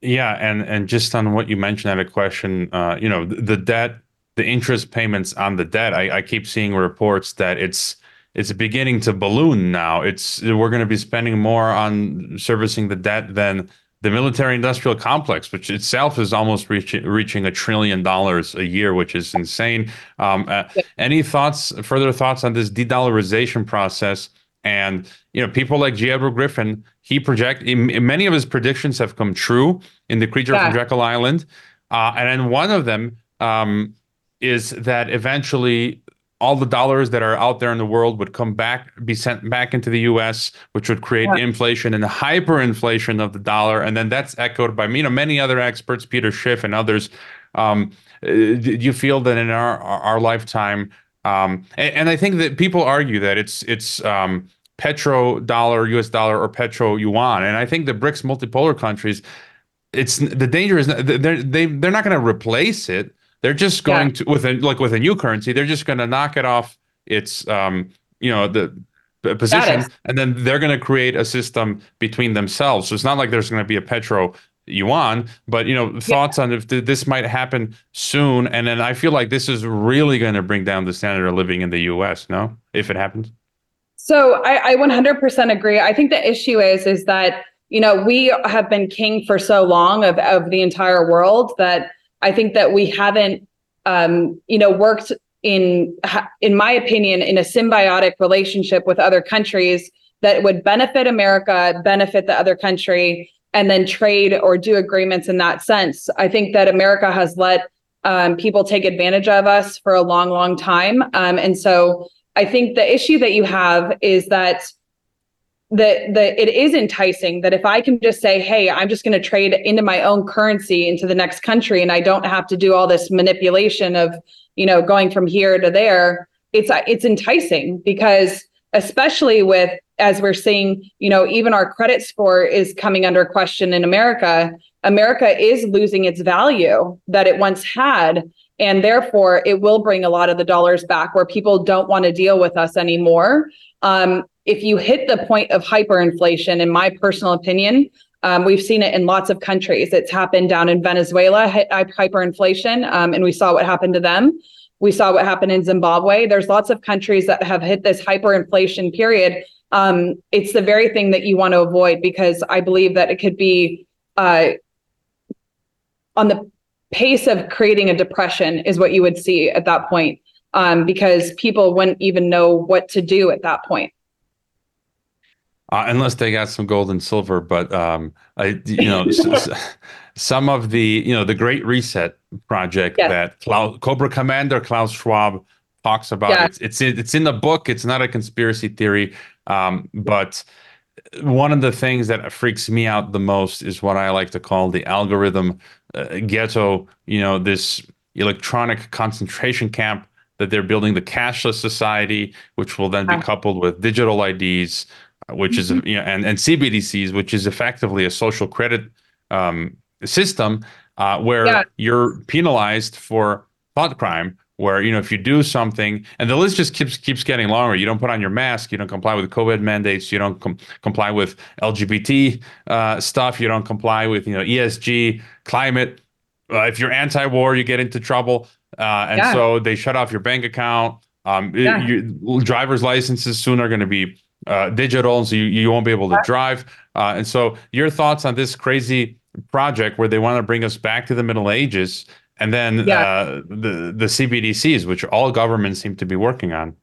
Yeah, and and just on what you mentioned, I a question. Uh, you know, the, the, debt, the interest payments on the debt. I, I keep seeing reports that it's it's beginning to balloon now. It's we're going to be spending more on servicing the debt than the military-industrial complex, which itself is almost reaching reaching a trillion dollars a year, which is insane. Um, uh, any thoughts, further thoughts on this de-dollarization process? And you know, people like J. Edward Griffin, he project In many of his predictions have come true in the Creature yeah. from Jekyll Island, uh, and then one of them um, is that eventually all the dollars that are out there in the world would come back, be sent back into the U.S., which would create yeah. inflation and hyperinflation of the dollar, and then that's echoed by you know many other experts, Peter Schiff and others. Um, uh, do you feel that in our our lifetime? Um, and, and, I think that people argue that it's it's um, petro dollar, US dollar, or petro yuan. And I think the BRICS multipolar countries, it's the danger is they're they they're not going to replace it. They're just going yeah. to with a like with a new currency. They're just going to knock it off its um you know the, position, and then they're going to create a system between themselves. So it's not like there's going to be a petro yuan but you know thoughts yeah. on if th- this might happen soon and then i feel like this is really going to bring down the standard of living in the us no if it happens so I, I 100% agree. I think the issue is is that you know we have been king for so long of of the entire world that I think that we haven't um, you know worked in in my opinion in a symbiotic relationship with other countries that would benefit America, benefit the other country, and then trade or do agreements in that sense. I think that America has let um, people take advantage of us for a long, long time, um, and so I think the issue that you have is that the the it is enticing that if I can just say, hey, I'm just going to trade into my own currency into the next country, and I don't have to do all this manipulation of you know going from here to there. It's it's enticing because especially with as we're seeing, you know, even our credit score is coming under question in America. America is losing its value that it once had and therefore, it will bring a lot of the dollars back where people don't want to deal with us anymore. Um, if you hit the point of hyperinflation, in my personal opinion, um, we've seen it in lots of countries. It's happened down in Venezuela, hyperinflation, um, and we saw what happened to them. We saw what happened in Zimbabwe. There's lots of countries that have hit this hyperinflation period. Um, it's the very thing that you want to avoid because I believe that it could be uh, on the pace of creating a depression is what you would see at that point um, because people wouldn't even know what to do at that point. Uh, unless they got some gold and silver, but um, I, you know, some of the you know the Great Reset project Yes. that Klaus, Cobra Commander Klaus Schwab talks about. Yeah. It's it's in, it's in the book. It's not a conspiracy theory, um, but one of the things that freaks me out the most is what I like to call the algorithm uh, ghetto. You know, this electronic concentration camp that they're building the cashless society, which will then be coupled with digital IDs, uh, which is Mhm. you know, and and CBDCs, which is effectively a social credit um, system uh, where Yeah. you're penalized for thought crime. Where you know if you do something, and the list just keeps keeps getting longer. You don't put on your mask. You don't comply with COVID mandates. You don't com- comply with LGBT uh, stuff. You don't comply with you know ESG, climate. Uh, if you're anti-war, you get into trouble. Uh, and Yeah. so they shut off your bank account. Um, it- Yeah. you, driver's licenses soon are going to be uh, digital, so you, you won't be able to drive. Uh, and so, your thoughts on this crazy project where they want to bring us back to the Middle Ages, and then Yeah. uh, the the CBDCs, which all governments seem to be working on.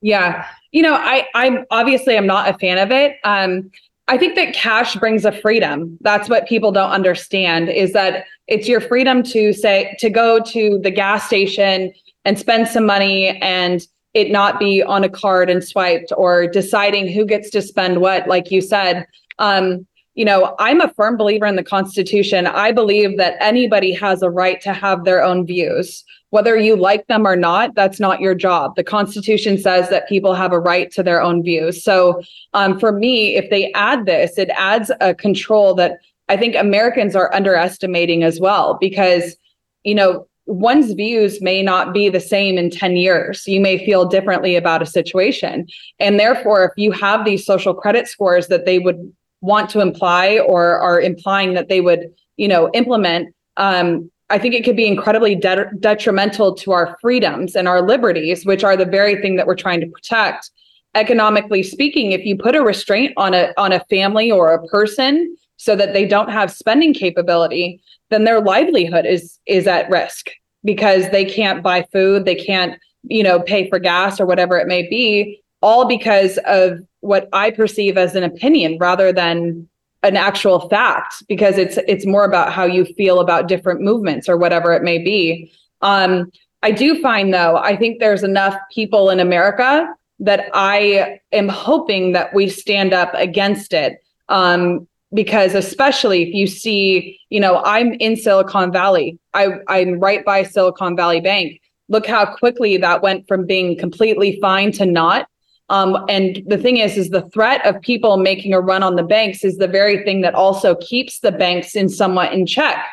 Yeah. You know, I I'm obviously I'm not a fan of it. Um I think that cash brings a freedom. That's what people don't understand is that it's your freedom to say to go to the gas station and spend some money and it not be on a card and swiped or deciding who gets to spend what like you said. Um you know, I'm a firm believer in the Constitution. I believe that anybody has a right to have their own views. Whether you like them or not, that's not your job. The Constitution says that people have a right to their own views. So, um, for me, if they add this, it adds a control that I think Americans are underestimating as well, because, you know, one's views may not be the same in 10 years. You may feel differently about a situation. And therefore, if you have these social credit scores that they would want to imply or are implying that they would, you know, implement, um, I think it could be incredibly de- detrimental to our freedoms and our liberties, which are the very thing that we're trying to protect. Economically speaking, if you put a restraint on a on a family or a person so that they don't have spending capability, then their livelihood is is at risk because they can't buy food, they can't, you know, pay for gas or whatever it may be, all because of what I perceive as an opinion rather than an actual fact because it's it's more about how you feel about different movements or whatever it may be. Um, I do find though, I think there's enough people in America that I am hoping that we stand up against it. Um, because especially if you see, you know, I'm in Silicon Valley. I, I'm right by Silicon Valley Bank. Look how quickly that went from being completely fine to not. Um, and the thing is, is the threat of people making a run on the banks is the very thing that also keeps the banks in somewhat in check.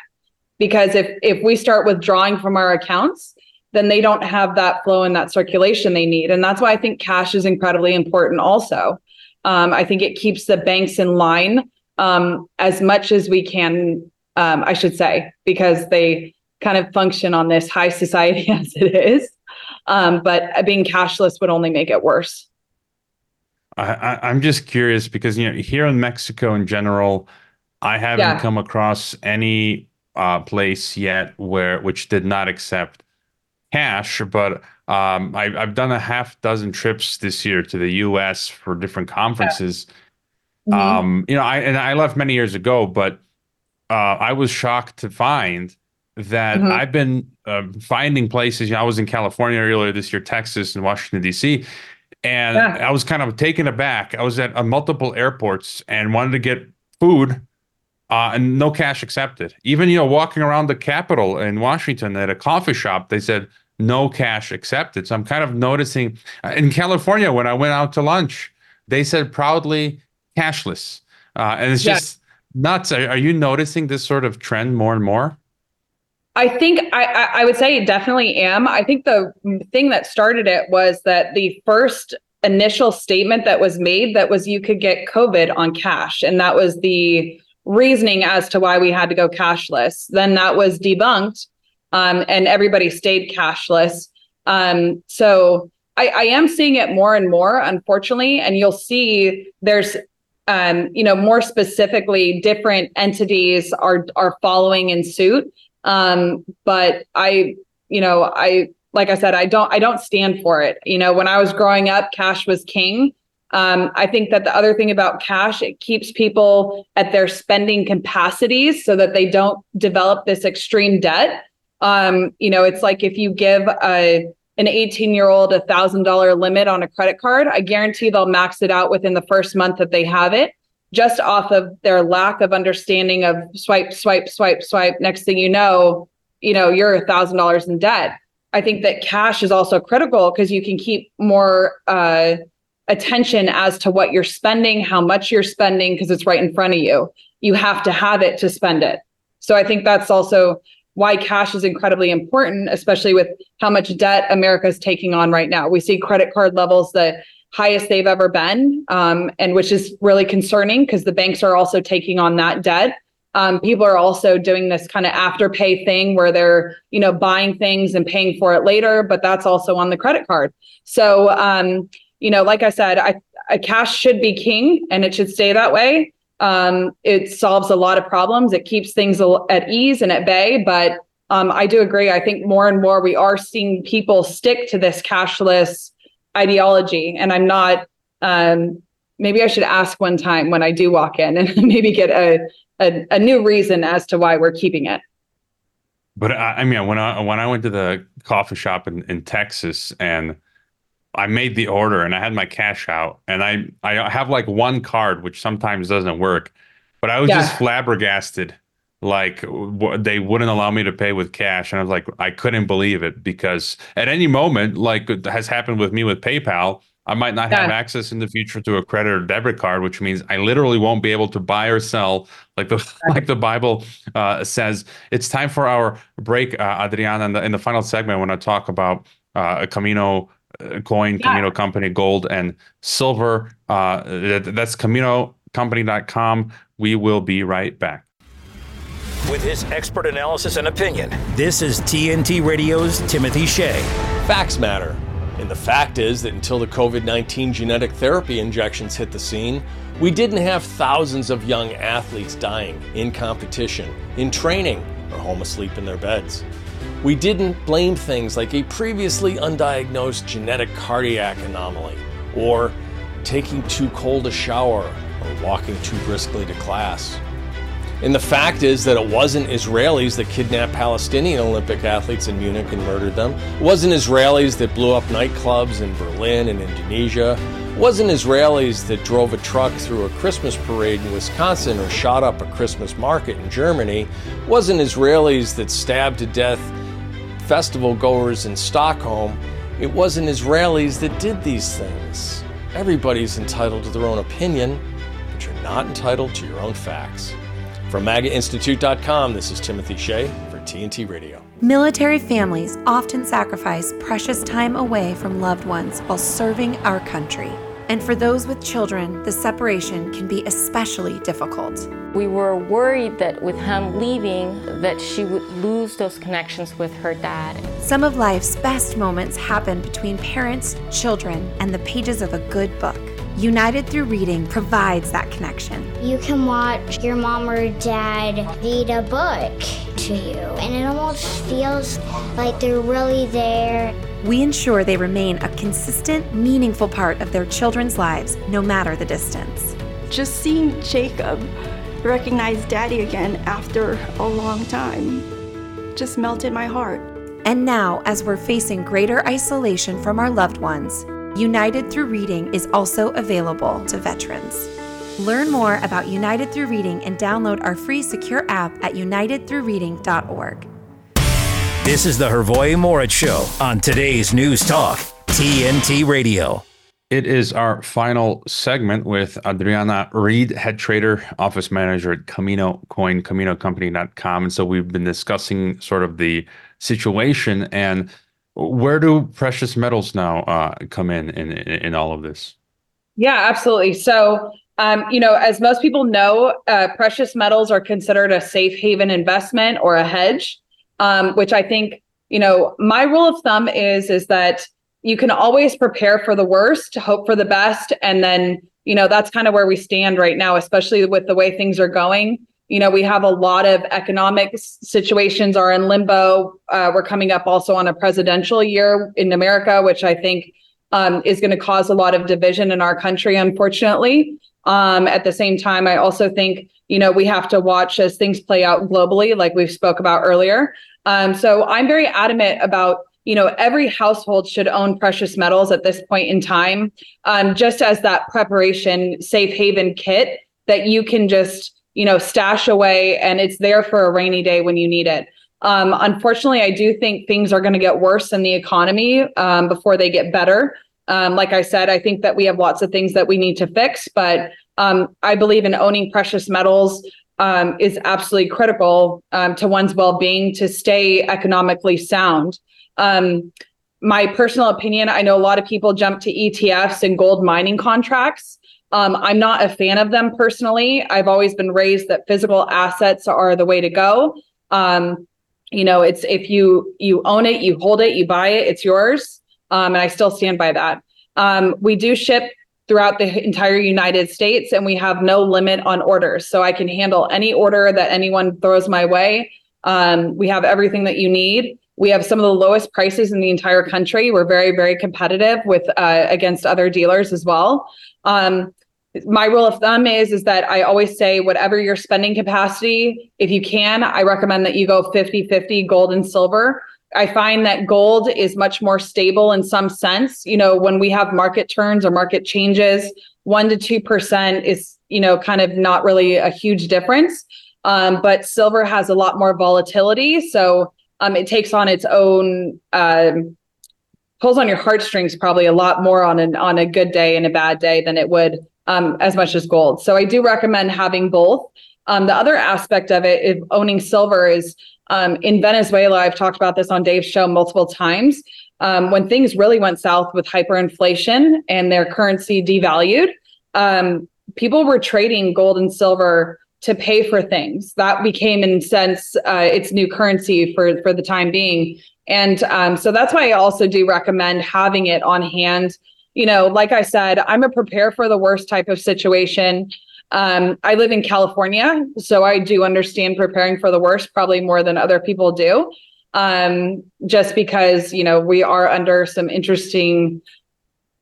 Because if if we start withdrawing from our accounts, then they don't have that flow and that circulation they need. And that's why I think cash is incredibly important. Also, um, I think it keeps the banks in line um, as much as we can. Um, I should say because they kind of function on this high society as it is. Um, but being cashless would only make it worse. I, I, I'm just curious because you know here in Mexico in general, I haven't Yeah. come across any uh, place yet where which did not accept cash. But um, I, I've done a half dozen trips this year to the U.S. for different conferences. Mhm. Um, you know, I and I left many years ago, but uh, I was shocked to find that Mhm. I've been uh, finding places. You know, I was in California earlier this year, Texas, and Washington D.C. And Yeah. I was kind of taken aback. I was at uh, multiple airports and wanted to get food, uh, and no cash accepted. Even you know, walking around the Capitol in Washington at a coffee shop, they said no cash accepted. So I'm kind of noticing uh, in California when I went out to lunch, they said proudly cashless, uh, and it's Yeah. just nuts. Are, are you noticing this sort of trend more and more? I think I, I, would say definitely am. I think the thing that started it was that the first initial statement that was made that was you could get COVID on cash, and that was the reasoning as to why we had to go cashless. Then that was debunked, um, and everybody stayed cashless. Um, so I, I am seeing it more and more, unfortunately, and you'll see there's um, you know, more specifically, different entities are are following in suit. Um, but I, you know, I like I said, I don't I don't stand for it. You know, when I was growing up, cash was king. Um, I think that the other thing about cash, it keeps people at their spending capacities so that they don't develop this extreme debt. Um, you know, it's like if you give a an 18 year old a thousand dollar limit on a credit card, I guarantee they'll max it out within the first month that they have it, just off of their lack of understanding of swipe, swipe, swipe, swipe. Next thing you know, you know, you're a thousand dollars in debt. I think that cash is also critical because you can keep more uh, attention as to what you're spending, how much you're spending, because it's right in front of you. You have to have it to spend it. So I think that's also why cash is incredibly important, especially with how much debt America is taking on right now. We see credit card levels the highest they've ever been, um, and which is really concerning because the banks are also taking on that debt. Um, people are also doing this kind of afterpay thing where they're, you know, buying things and paying for it later, but that's also on the credit card. So, um, you know, like I said, I, I cash should be king, and it should stay that way. Um, it solves a lot of problems. It keeps things at ease and at bay. But um, I do agree. I think more and more we are seeing people stick to this cashless ideology. And I'm not, um, maybe I should ask one time when I do walk in and maybe get a, a, a new reason as to why we're keeping it. But I, I mean, when I when I went to the coffee shop in, in Texas and I made the order and I had my cash out and I I have like one card which sometimes doesn't work, but I was yeah. just flabbergasted. Like w- they wouldn't allow me to pay with cash, and I was like, I couldn't believe it because at any moment, like has happened with me with PayPal, I might not yeah. have access in the future to a credit or debit card, which means I literally won't be able to buy or sell. Like the like the Bible uh, says, it's time for our break, uh, Adriana. In the, in the final segment, when I talk about uh, Camino uh, coin, yeah. Camino Company, gold, and silver. Uh, that, that's CaminoCompany.com. We will be right back. With his expert analysis and opinion, this is TNT Radio's Timothy Shea. Facts matter. And the fact is that until the COVID 19 genetic therapy injections hit the scene, we didn't have thousands of young athletes dying in competition, in training, or home asleep in their beds. We didn't blame things like a previously undiagnosed genetic cardiac anomaly, or taking too cold a shower, or walking too briskly to class. And the fact is that it wasn't Israelis that kidnapped Palestinian Olympic athletes in Munich and murdered them. It wasn't Israelis that blew up nightclubs in Berlin and Indonesia. It wasn't Israelis that drove a truck through a Christmas parade in Wisconsin or shot up a Christmas market in Germany. It wasn't Israelis that stabbed to death festival goers in Stockholm, it wasn't Israelis that did these things. Everybody's entitled to their own opinion, but you're not entitled to your own facts. From MAGAInstitute.com, this is Timothy Shea for TNT Radio. Military families often sacrifice precious time away from loved ones while serving our country. And for those with children, the separation can be especially difficult. We were worried that with him leaving that she would lose those connections with her dad. Some of life's best moments happen between parents, children, and the pages of a good book. United Through Reading provides that connection. You can watch your mom or dad read a book to you, and it almost feels like they're really there we ensure they remain a consistent, meaningful part of their children's lives, no matter the distance. Just seeing Jacob recognize daddy again after a long time just melted my heart. And now, as we're facing greater isolation from our loved ones, United Through Reading is also available to veterans. Learn more about United Through Reading and download our free secure app at unitedthroughreading.org. This is the Hrvoje Morić Show on today's News Talk, TNT Radio. It is our final segment with Adriana Reed, head trader, office manager at Camino Coin, CaminoCompany.com. And so we've been discussing sort of the situation and where do precious metals now uh, come in, in in all of this? Yeah, absolutely. So um, you know, as most people know, uh, precious metals are considered a safe haven investment or a hedge um, which I think, you know, my rule of thumb is is that you can always prepare for the worst, hope for the best, and then you know that's kind of where we stand right now, especially with the way things are going. You know, we have a lot of economic situations are in limbo. Uh, we're coming up also on a presidential year in America, which I think um, is going to cause a lot of division in our country, unfortunately. Um, at the same time, I also think you know we have to watch as things play out globally, like we spoke about earlier. Um, so I'm very adamant about you know every household should own precious metals at this point in time, um, just as that preparation safe haven kit that you can just you know stash away and it's there for a rainy day when you need it. Um, unfortunately, I do think things are going to get worse in the economy um, before they get better. Um, like I said, I think that we have lots of things that we need to fix, but um, I believe in owning precious metals um, is absolutely critical um, to one's well-being to stay economically sound. my personal opinion, I know a lot of people jump to ETFs and gold mining contracts. I'm not a fan of them personally. I've always been raised that physical assets are the way to go. Um, you know it's if you you own it you hold it you buy it it's yours. Um, and i still stand by that. Um, we do ship throughout the entire united states and we have no limit on orders. So i can handle any order that anyone throws my way. Um, we have everything that you need. We have some of the lowest prices in the entire country. We're very very competitive with uh, against other dealers as well. Um, my rule of thumb is is that I always say whatever your spending capacity, if you can, I recommend that you go 50-50 gold and silver. I find that gold is much more stable in some sense. You know, when we have market turns or market changes, 1 to 2% is, you know, kind of not really a huge difference. Um, but silver has a lot more volatility, so um, it takes on its own um, pulls on your heartstrings probably a lot more on an on a good day and a bad day than it would um, as much as gold. So I do recommend having both. Um, the other aspect of it, owning silver, is um, in Venezuela. I've talked about this on Dave's show multiple times. Um, when things really went south with hyperinflation and their currency devalued, um, people were trading gold and silver to pay for things. That became, in sense, uh, its new currency for for the time being. And um, so that's why I also do recommend having it on hand you know, like I said, I'm a prepare for the worst type of situation. Um, I live in California, so I do understand preparing for the worst probably more than other people do. Um, just because, you know, we are under some interesting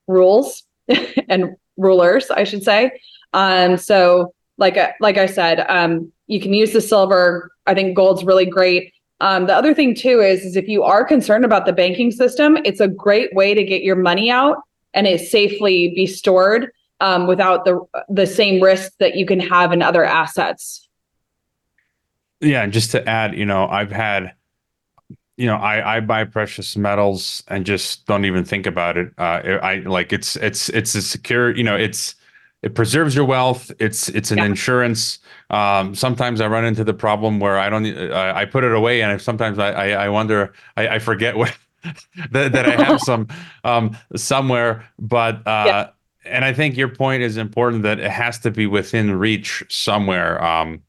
rules and rulers, I should say. Um, so like, like I said, um, you can use the silver. I think gold's really great. Um, the other thing too is, is if you are concerned about the banking system, it's a great way to get your money out and it safely be stored um, without the the same risk that you can have in other assets. Yeah, just to add, you know, I've had, you know, I I buy precious metals and just don't even think about it. Uh, I like it's it's it's a secure, you know, it's it preserves your wealth. It's it's an yeah. insurance. Um, sometimes I run into the problem where I don't. Uh, I put it away, and sometimes I I, I wonder. I, I forget what that, that I have some um, somewhere. But uh, yeah. and I think your point is important that it has to be within reach somewhere. Um,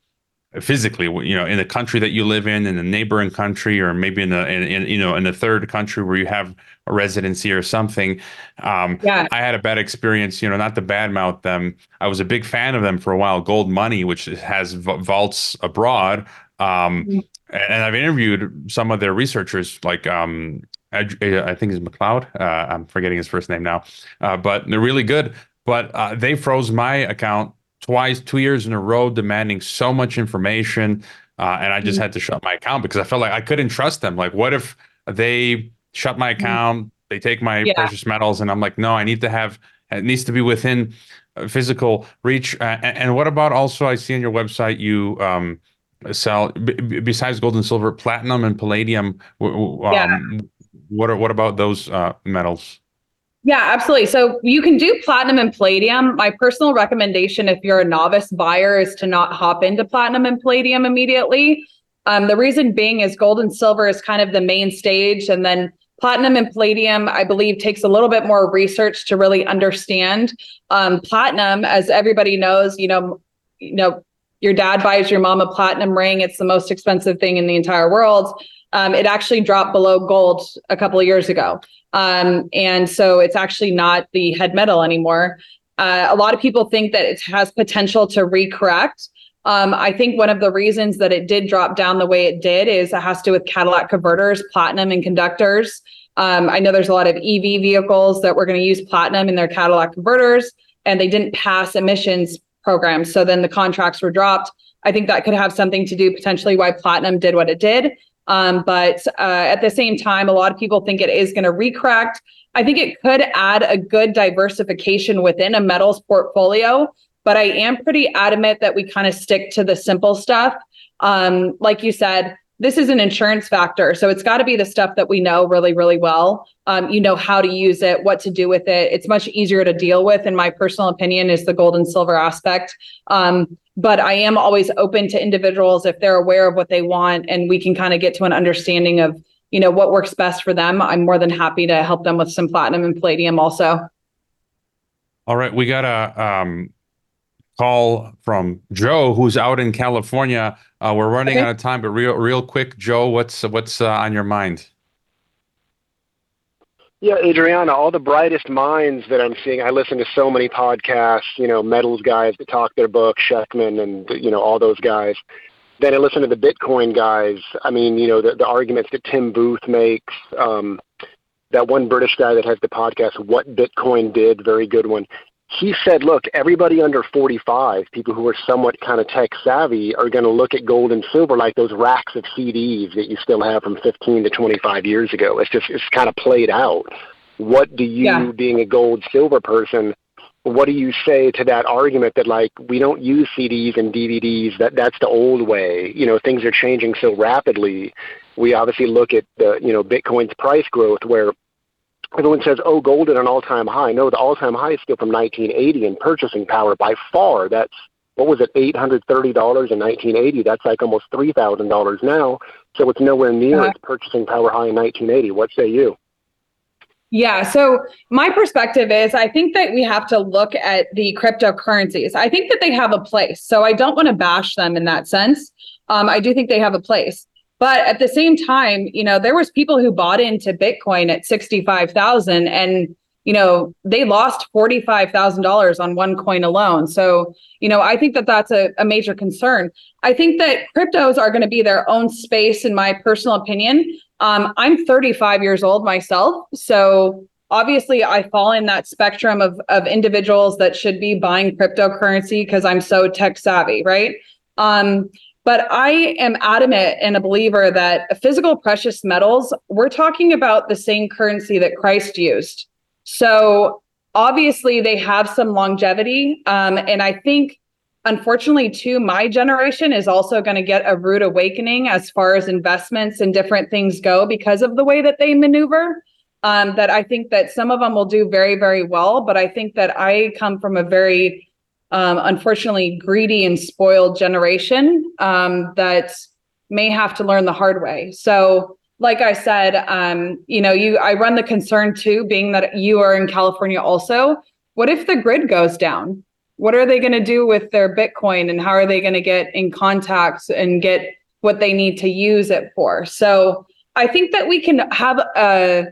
physically you know in the country that you live in in the neighboring country or maybe in the in, in you know in the third country where you have a residency or something um yeah. i had a bad experience you know not to badmouth them i was a big fan of them for a while GoldMoney which has vaults abroad um mm-hmm. and i've interviewed some of their researchers like um I, think it's Macleod. Uh, I'm forgetting his first name now, uh, but they're really good. But uh, they froze my account twice, two years in a row, demanding so much information, uh, and I just mm-hmm. had to shut my account because I felt like I couldn't trust them. Like, what if they shut my mm-hmm. account? Mm-hmm. They take my yeah. precious metals, and I'm like, no, I need to have. It needs to be within uh, physical reach. Uh, and, and, what about also? I see on your website you. Um, sell b- besides gold and silver platinum and palladium um, yeah what are what about those uh, metals? Yeah, absolutely. So you can do platinum and palladium. My personal recommendation, if you're a novice buyer, is to not hop into platinum and palladium immediately. Um, the reason being is gold and silver is kind of the main stage, and then platinum and palladium, I believe, takes a little bit more research to really understand. Um, platinum, as everybody knows, you know, you know, your dad buys your mom a platinum ring. It's the most expensive thing in the entire world um, it actually dropped below gold a couple of years ago. Um, and so it's actually not the head metal anymore. Uh, a lot of people think that it has potential to recorrect. Um, I think one of the reasons that it did drop down the way it did is it has to do with catalytic converters, platinum, and conductors. Um, I know there's a lot of EV vehicles that were going to use platinum in their Cadillac converters, and they didn't pass emissions programs. So then the contracts were dropped. I think that could have something to do potentially why platinum did what it did. Um, but uh, at the same time, a lot of people think it is going to recorrect. I think it could add a good diversification within a metals portfolio. But I am pretty adamant that we kind of stick to the simple stuff. Um, like you said, this is an insurance factor. So it's got to be the stuff that we know really, really well. Um, you know how to use it, what to do with it. It's much easier to deal with, in my personal opinion, is the gold and silver aspect. Um, but I am always open to individuals if they're aware of what they want and we can kind of get to an understanding of, you know, what works best for them. I'm more than happy to help them with some platinum and palladium also. All right, we got a um, call from Joe, who's out in California. Uh, we're running Okay. out of time, but real, real quick, Joe, what's what's uh, on your mind? Yeah, Adriana, all the brightest minds that I'm seeing, I listen to so many podcasts, you know, metals guys that talk their book, Schectman and, you know, all those guys. Then I listen to the Bitcoin guys. I mean, you know, the, the arguments that Tim Booth makes, um, that one British guy that has the podcast, What Bitcoin Did, very good one. He said, look, everybody under 45, people who are somewhat kind of tech savvy, are going to look at gold and silver like those racks of CDs that you still have from 15 to 25 years ago. It's just, it's kind of played out. What do you, Yeah. being a gold silver person, what do you say to that argument that like we don't use CDs and DVDs that that's the old way you know things are changing so rapidly we obviously look at the you know Bitcoin's price growth where everyone says oh gold at an all-time high no the all-time high is still from 1980 in purchasing power by far that's what was it $830 in 1980 that's like almost $3000 now so it's nowhere near Uh-huh. its purchasing power high in 1980 what say you Yeah. So my perspective is I think that we have to look at the cryptocurrencies. I think that they have a place. So I don't want to bash them in that sense. Um, I do think they have a place. But at the same time, you know, there was people who bought into Bitcoin at 65,000 and you know, they lost $45,000 on one coin alone. So, you know, I think that that's a, a major concern. I think that cryptos are going to be their own space, in my personal opinion. Um, I'm 35 years old myself. So, obviously, I fall in that spectrum of, of individuals that should be buying cryptocurrency because I'm so tech savvy, right? Um, but I am adamant and a believer that physical precious metals, we're talking about the same currency that Christ used. So obviously they have some longevity. Um, and I think, unfortunately, too, my generation is also going to get a rude awakening as far as investments and different things go because of the way that they maneuver. Um, that I think that some of them will do very, very well. But I think that I come from a very um, unfortunately greedy and spoiled generation um, that may have to learn the hard way. So, like I said, um, you know, you I run the concern too, being that you are in California also. What if the grid goes down? What are they going to do with their Bitcoin, and how are they going to get in contact and get what they need to use it for? So, I think that we can have a,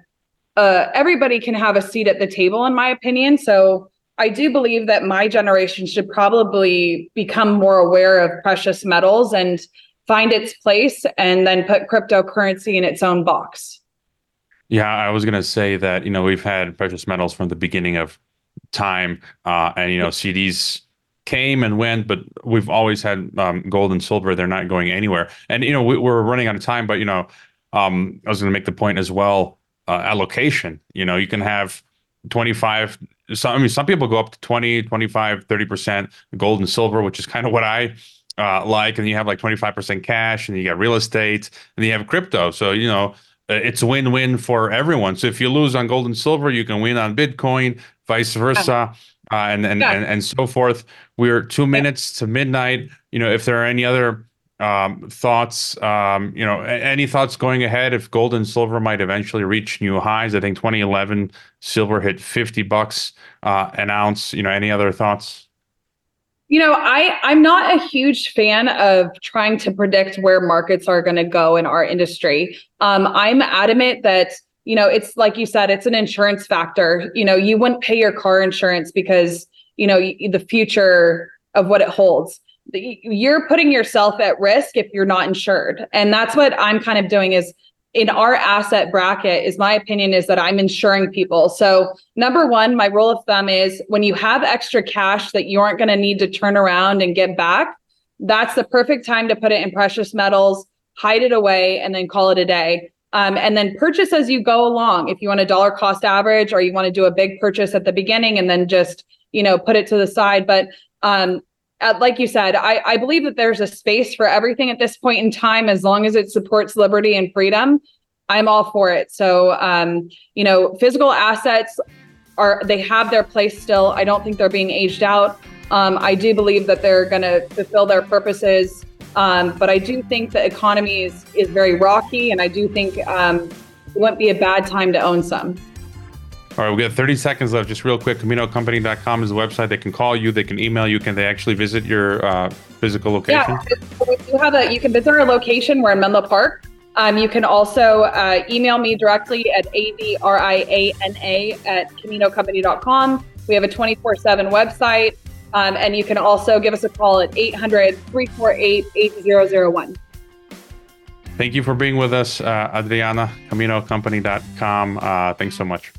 uh, everybody can have a seat at the table, in my opinion. So I do believe that my generation should probably become more aware of precious metals and find its place and then put cryptocurrency in its own box. Yeah, I was gonna say that you know we've had precious metals from the beginning of time, uh, and you know CDs came and went, but we've always had um, gold and silver. They're not going anywhere, and you know we, we're running out of time. But you know, um, I was gonna make the point as well. Uh, allocation. You know, you can have 25 some I mean some people go up to 20, 25, 30% gold and silver, which is kind of what I uh, like and you have like 25% cash and you got real estate and you have crypto. So, you know, uh, it's a win-win for everyone. So if you lose on gold and silver, you can win on Bitcoin, vice versa, uh, and, and, and and so forth. We're two minutes to midnight. You know, if there are any other um, thoughts, um, you know, any thoughts going ahead if gold and silver might eventually reach new highs? I think 2011 silver hit 50 bucks uh, an ounce. You know, any other thoughts? You know, I I'm not a huge fan of trying to predict where markets are going to go in our industry. Um, I'm adamant that you know it's like you said, it's an insurance factor. You know, you wouldn't pay your car insurance because you know the future of what it holds. You're putting yourself at risk if you're not insured, and that's what I'm kind of doing is in our asset bracket is my opinion is that I'm insuring people. So number one, my rule of thumb is when you have extra cash that you aren't going to need to turn around and get back, that's the perfect time to put it in precious metals, hide it away, and then call it a day. Um, and then purchase as you go along. If you want a dollar cost average, or you want to do a big purchase at the beginning and then just you know put it to the side. But um, uh, like you said, I, I believe that there's a space for everything at this point in time, as long as it supports liberty and freedom. I'm all for it. So, um, you know, physical assets are they have their place still. I don't think they're being aged out. Um, I do believe that they're going to fulfill their purposes, um, but I do think the economy is is very rocky, and I do think um, it wouldn't be a bad time to own some. All right, we got 30 seconds left. Just real quick, CaminoCompany.com is the website. They can call you. They can email you. Can they actually visit your uh, physical location? Yeah, do have a. You can visit our location. We're in Menlo Park. Um, you can also uh, email me directly at adriana at caminocompany.com. We have a 24 7 website. Um, and you can also give us a call at 800 348 8001. Thank you for being with us, uh, Adriana, CaminoCompany.com. Uh, thanks so much.